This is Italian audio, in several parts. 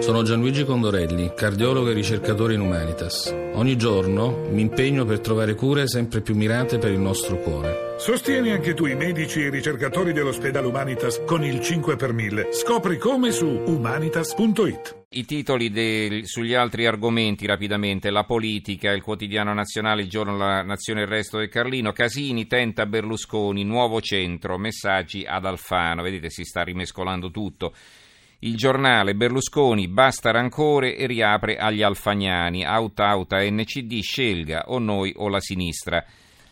Sono Gianluigi Condorelli, cardiologo e ricercatore in Humanitas. Ogni giorno mi impegno per trovare cure sempre più mirate per il nostro cuore. Sostieni anche tu i medici e i ricercatori dell'ospedale Humanitas con il 5 per 1000. Scopri come su humanitas.it. I titoli del, sugli altri argomenti rapidamente, la politica, il quotidiano nazionale, il giorno la nazione e il resto del Carlino, Casini tenta Berlusconi, nuovo centro, messaggi ad Alfano, vedete si sta rimescolando tutto. Il giornale Berlusconi basta rancore e riapre agli alfagnani, auta auta NCD scelga o noi o la sinistra.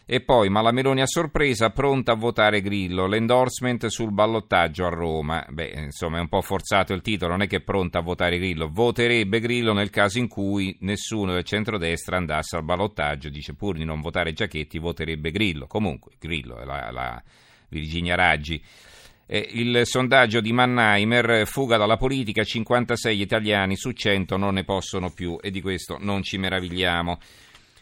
E poi, ma la Meloni a sorpresa, pronta a votare Grillo, l'endorsement sul ballottaggio a Roma. Beh, insomma, è un po' forzato il titolo, non è che è pronta a votare Grillo. Voterebbe Grillo nel caso in cui nessuno del centrodestra andasse al ballottaggio. Dice pur di non votare Giachetti, voterebbe Grillo. Comunque, Grillo è la, la Virginia Raggi. Eh, il sondaggio di Mannheimer, fuga dalla politica, 56 italiani su 100 non ne possono più e di questo non ci meravigliamo.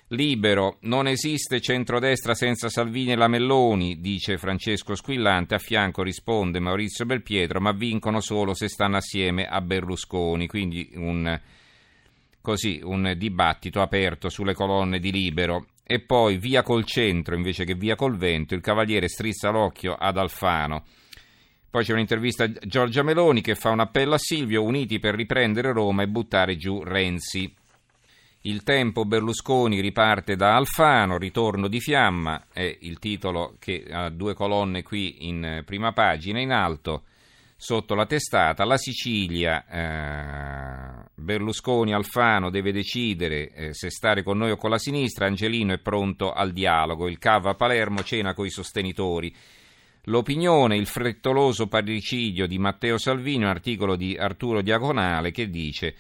Libero, non esiste centrodestra senza Salvini e la Melloni, dice Francesco Squillante, a fianco risponde Maurizio Belpietro, ma vincono solo se stanno assieme a Berlusconi, quindi un, così, un dibattito aperto sulle colonne di Libero. E poi via col centro invece che via col vento, il Cavaliere strizza l'occhio ad Alfano. Poi c'è un'intervista a Giorgia Meloni che fa un appello a Silvio, uniti per riprendere Roma e buttare giù Renzi. Il tempo Berlusconi riparte da Alfano, ritorno di fiamma, è il titolo che ha due colonne qui in prima pagina in alto, sotto la testata. La Sicilia, eh, Berlusconi, Alfano deve decidere eh, se stare con noi o con la sinistra, Angelino è pronto al dialogo, il cava a Palermo cena coi sostenitori. L'opinione, il frettoloso parricidio di Matteo Salvini, un articolo di Arturo Diagonale che dice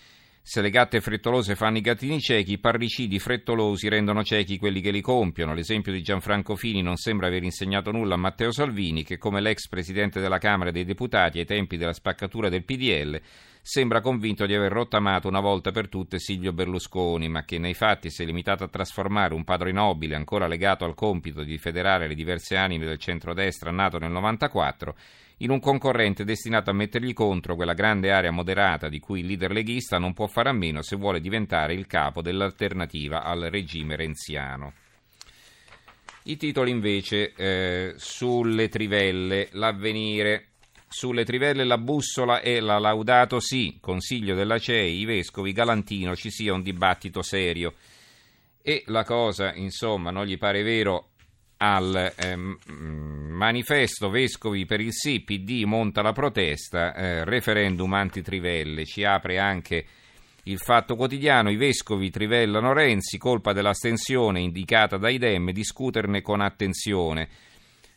se le gatte frettolose fanno i gattini ciechi, i parricidi frettolosi rendono ciechi quelli che li compiono. L'esempio di Gianfranco Fini non sembra aver insegnato nulla a Matteo Salvini, che come l'ex presidente della Camera dei Deputati ai tempi della spaccatura del PDL sembra convinto di aver rottamato una volta per tutte Silvio Berlusconi, ma che nei fatti si è limitato a trasformare un padre nobile ancora legato al compito di federare le diverse anime del centrodestra nato nel 94 in un concorrente destinato a mettergli contro quella grande area moderata di cui il leader leghista non può fare a meno se vuole diventare il capo dell'alternativa al regime renziano. I titoli invece eh, sulle trivelle, l'avvenire. Sulle trivelle la bussola e la laudato sì, consiglio della CEI, i vescovi, Galantino, ci sia un dibattito serio. E la cosa, insomma, non gli pare vero al ehm, manifesto Vescovi per il sì, PD monta la protesta, eh, referendum anti-Trivelle, ci apre anche il fatto quotidiano, i vescovi trivellano Renzi, colpa dell'astensione indicata dai Dem, discuterne con attenzione.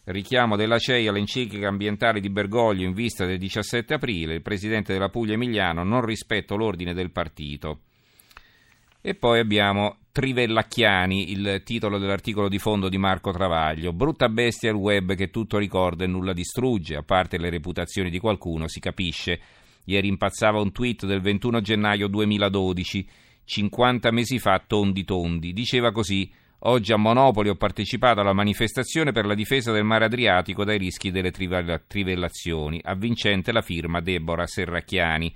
Richiamo della CEI all'enciclica ambientale di Bergoglio in vista del 17 aprile, il presidente della Puglia Emiliano non rispetto l'ordine del partito. E poi abbiamo Trivellacchiani, il titolo dell'articolo di fondo di Marco Travaglio. Brutta bestia il web che tutto ricorda e nulla distrugge, a parte le reputazioni di qualcuno, si capisce. Ieri impazzava un tweet del 21 gennaio 2012, 50 mesi fa tondi tondi. Diceva così: Oggi a Monopoli ho partecipato alla manifestazione per la difesa del mare Adriatico dai rischi delle trivellazioni. Avvincente la firma Deborah Serracchiani.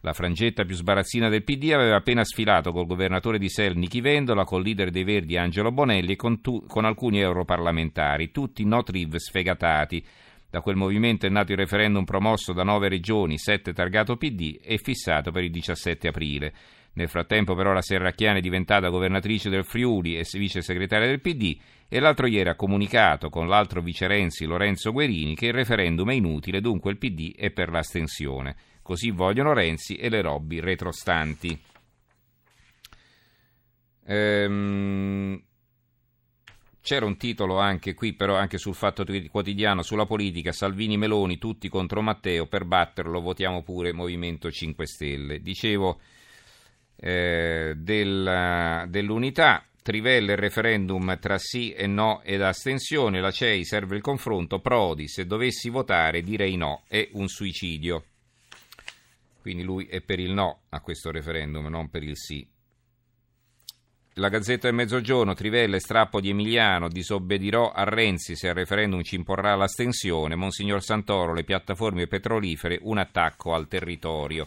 La frangetta più sbarazzina del PD aveva appena sfilato col governatore di Sel Nichi Vendola, col leader dei Verdi Angelo Bonelli e con, tu, con alcuni europarlamentari, tutti no triv sfegatati. Da quel movimento è nato il referendum promosso da nove regioni, sette targato PD e fissato per il 17 aprile. Nel frattempo però la Serracchiana è diventata governatrice del Friuli e vice segretaria del PD e l'altro ieri ha comunicato con l'altro vice Renzi Lorenzo Guerini che il referendum è inutile, dunque il PD è per l'astensione. Così vogliono Renzi e le robby retrostanti. Ehm, c'era un titolo anche qui, però anche sul Fatto Quotidiano, sulla politica, Salvini Meloni, tutti contro Matteo, per batterlo votiamo pure Movimento 5 Stelle. Dicevo eh, della, dell'unità, Trivelle il referendum tra sì e no ed astensione, la CEI serve il confronto, Prodi, se dovessi votare direi no, è un suicidio. Quindi lui è per il no a questo referendum, non per il sì. La Gazzetta del Mezzogiorno, Trivelle, strappo di Emiliano, disobbedirò a Renzi se al referendum ci imporrà l'astensione, Monsignor Santoro, le piattaforme petrolifere, un attacco al territorio.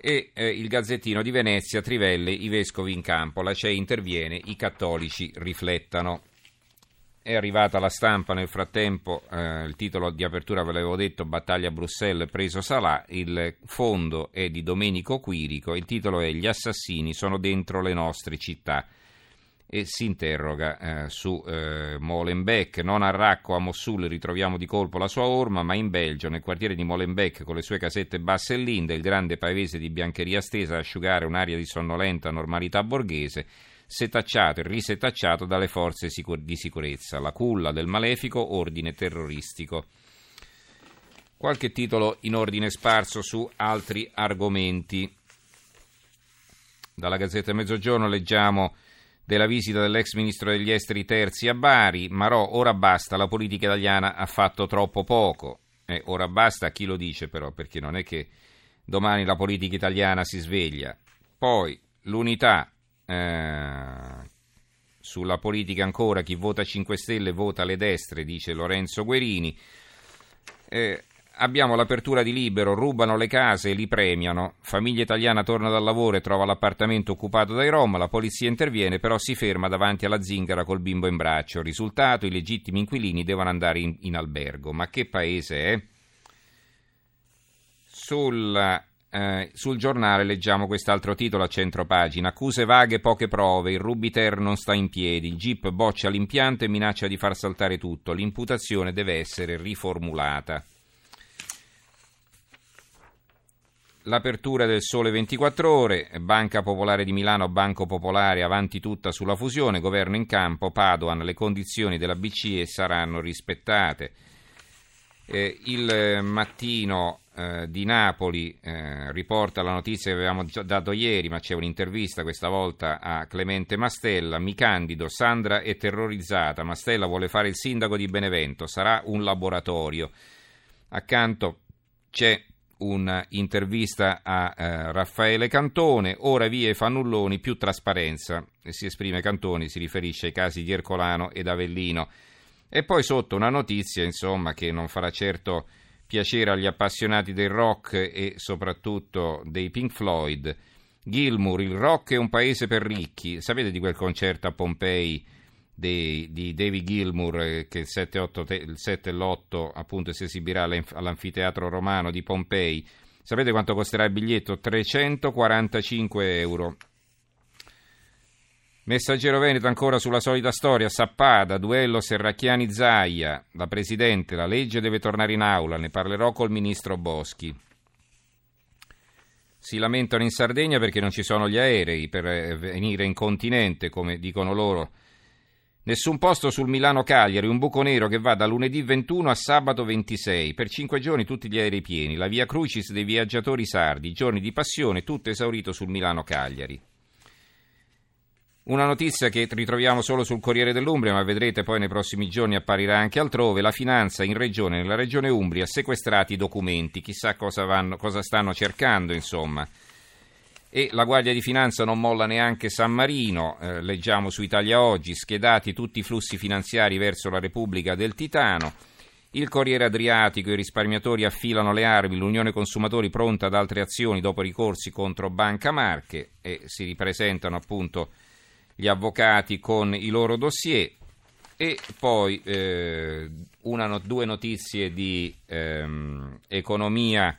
E eh, il Gazzettino di Venezia, Trivelle, i vescovi in campo, la CEI interviene, i cattolici riflettano. È arrivata la stampa nel frattempo, eh, il titolo di apertura ve l'avevo detto, Battaglia Bruxelles, preso Salà, il fondo è di Domenico Quirico, il titolo è Gli assassini sono dentro le nostre città e si interroga eh, su eh, Molenbeek. Non a Racco, a Mossul ritroviamo di colpo la sua orma, ma in Belgio, nel quartiere di Molenbeek, con le sue casette basse e linde, il grande paese di biancheria stesa a asciugare un'aria di sonnolenta normalità borghese, setacciato e risetacciato dalle forze di sicurezza, la culla del malefico ordine terroristico. Qualche titolo in ordine sparso su altri argomenti. Dalla Gazzetta Mezzogiorno leggiamo della visita dell'ex ministro degli esteri Terzi a Bari, Marò, ora basta, la politica italiana ha fatto troppo poco. Eh, ora basta chi lo dice però, perché non è che domani la politica italiana si sveglia. Poi l'unità, eh, sulla politica ancora, chi vota 5 Stelle vota le destre, dice Lorenzo Guerini. Eh, abbiamo l'apertura di Libero, rubano le case e li premiano. Famiglia italiana torna dal lavoro e trova l'appartamento occupato dai Rom, la polizia interviene, però si ferma davanti alla zingara col bimbo in braccio. Risultato, i legittimi inquilini devono andare in, in albergo. Ma che paese è? Sulla eh, sul giornale leggiamo quest'altro titolo a centro pagina. Accuse vaghe, poche prove. Il Rubiter non sta in piedi. Il GIP boccia l'impianto e minaccia di far saltare tutto. L'imputazione deve essere riformulata. L'apertura del Sole 24 Ore, Banca Popolare di Milano, Banco Popolare avanti tutta sulla fusione, governo in campo, Padoan, le condizioni della BCE saranno rispettate. Eh, il mattino eh, di Napoli eh, riporta la notizia che avevamo già dato ieri, ma c'è un'intervista questa volta a Clemente Mastella. Mi candido, Sandra è terrorizzata, Mastella vuole fare il sindaco di Benevento, sarà un laboratorio. Accanto c'è un'intervista a eh, Raffaele Cantone, ora via i fannulloni, più trasparenza. Si esprime Cantoni, si riferisce ai casi di Ercolano ed Avellino. E poi sotto una notizia, insomma, che non farà certo piacere agli appassionati del rock e soprattutto dei Pink Floyd. Gilmour, il rock è un paese per ricchi. Sapete di quel concerto a Pompei di, di David Gilmour eh, che il 7, 8, il 7 e l'8 appunto si esibirà all'anfiteatro romano di Pompei? Sapete quanto costerà il biglietto? 345 euro. Messaggero Veneto ancora sulla solita storia, Sappada, duello Serracchiani-Zaia, la Presidente, la legge deve tornare in aula, ne parlerò col Ministro Boschi. Si lamentano in Sardegna perché non ci sono gli aerei per eh, venire in continente, come dicono loro. Nessun posto sul Milano-Cagliari, un buco nero che va da lunedì 21 a sabato 26. Per cinque giorni tutti gli aerei pieni. La via Crucis dei viaggiatori sardi, giorni di passione, tutto esaurito sul Milano-Cagliari. Una notizia che ritroviamo solo sul Corriere dell'Umbria, ma vedrete poi nei prossimi giorni apparirà anche altrove, la finanza in regione, nella regione Umbria, sequestrati i documenti, chissà cosa, vanno, cosa stanno cercando, insomma. E la Guardia di Finanza non molla neanche San Marino, eh, leggiamo su Italia Oggi, schedati tutti i flussi finanziari verso la Repubblica del Titano. Il Corriere Adriatico, i risparmiatori affilano le armi, l'Unione Consumatori pronta ad altre azioni dopo ricorsi contro Banca Marche e si ripresentano appunto gli avvocati con i loro dossier. E poi eh, una, due notizie di ehm, economia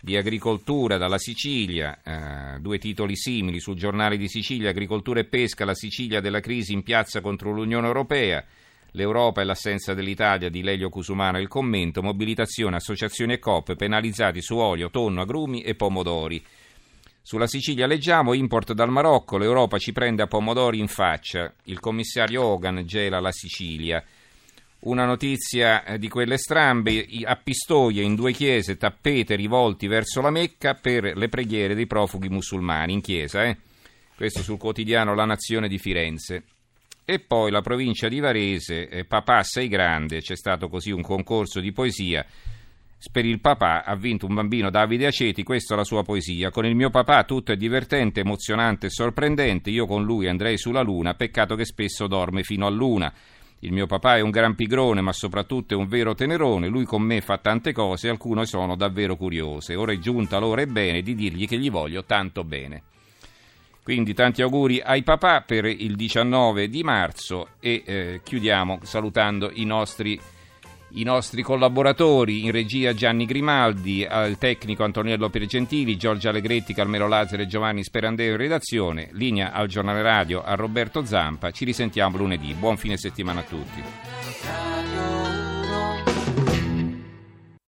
di agricoltura dalla Sicilia, eh, due titoli simili sul giornale di Sicilia, agricoltura e pesca, la Sicilia della crisi in piazza contro l'Unione Europea, l'Europa e l'assenza dell'Italia di Lelio Cusumano il commento, mobilitazione, associazioni e coppe penalizzati su olio, tonno, agrumi e pomodori. Sulla Sicilia leggiamo import dal Marocco, l'Europa ci prende a pomodori in faccia, il commissario Hogan gela la Sicilia. Una notizia eh, di quelle strambe, a Pistoia in due chiese tappete rivolti verso la Mecca per le preghiere dei profughi musulmani in chiesa, eh? questo sul quotidiano La Nazione di Firenze. E poi la provincia di Varese, eh, Papà sei grande, c'è stato così un concorso di poesia per il papà ha vinto un bambino Davide Aceti, questa è la sua poesia. Con il mio papà tutto è divertente, emozionante e sorprendente, io con lui andrei sulla luna, peccato che spesso dorme fino a luna. Il mio papà è un gran pigrone, ma soprattutto è un vero tenerone. Lui con me fa tante cose, alcune sono davvero curiose. Ora è giunta l'ora e bene di dirgli che gli voglio tanto bene. Quindi tanti auguri ai papà per il 19 di marzo e eh, chiudiamo salutando i nostri, i nostri, collaboratori in regia Gianni Grimaldi, al tecnico Antoniello Pergentili, Giorgio Allegretti, Carmelo Lazzaro e Giovanni Sperandeo in redazione, linea al giornale radio a Roberto Zampa. Ci risentiamo lunedì. Buon fine settimana a tutti.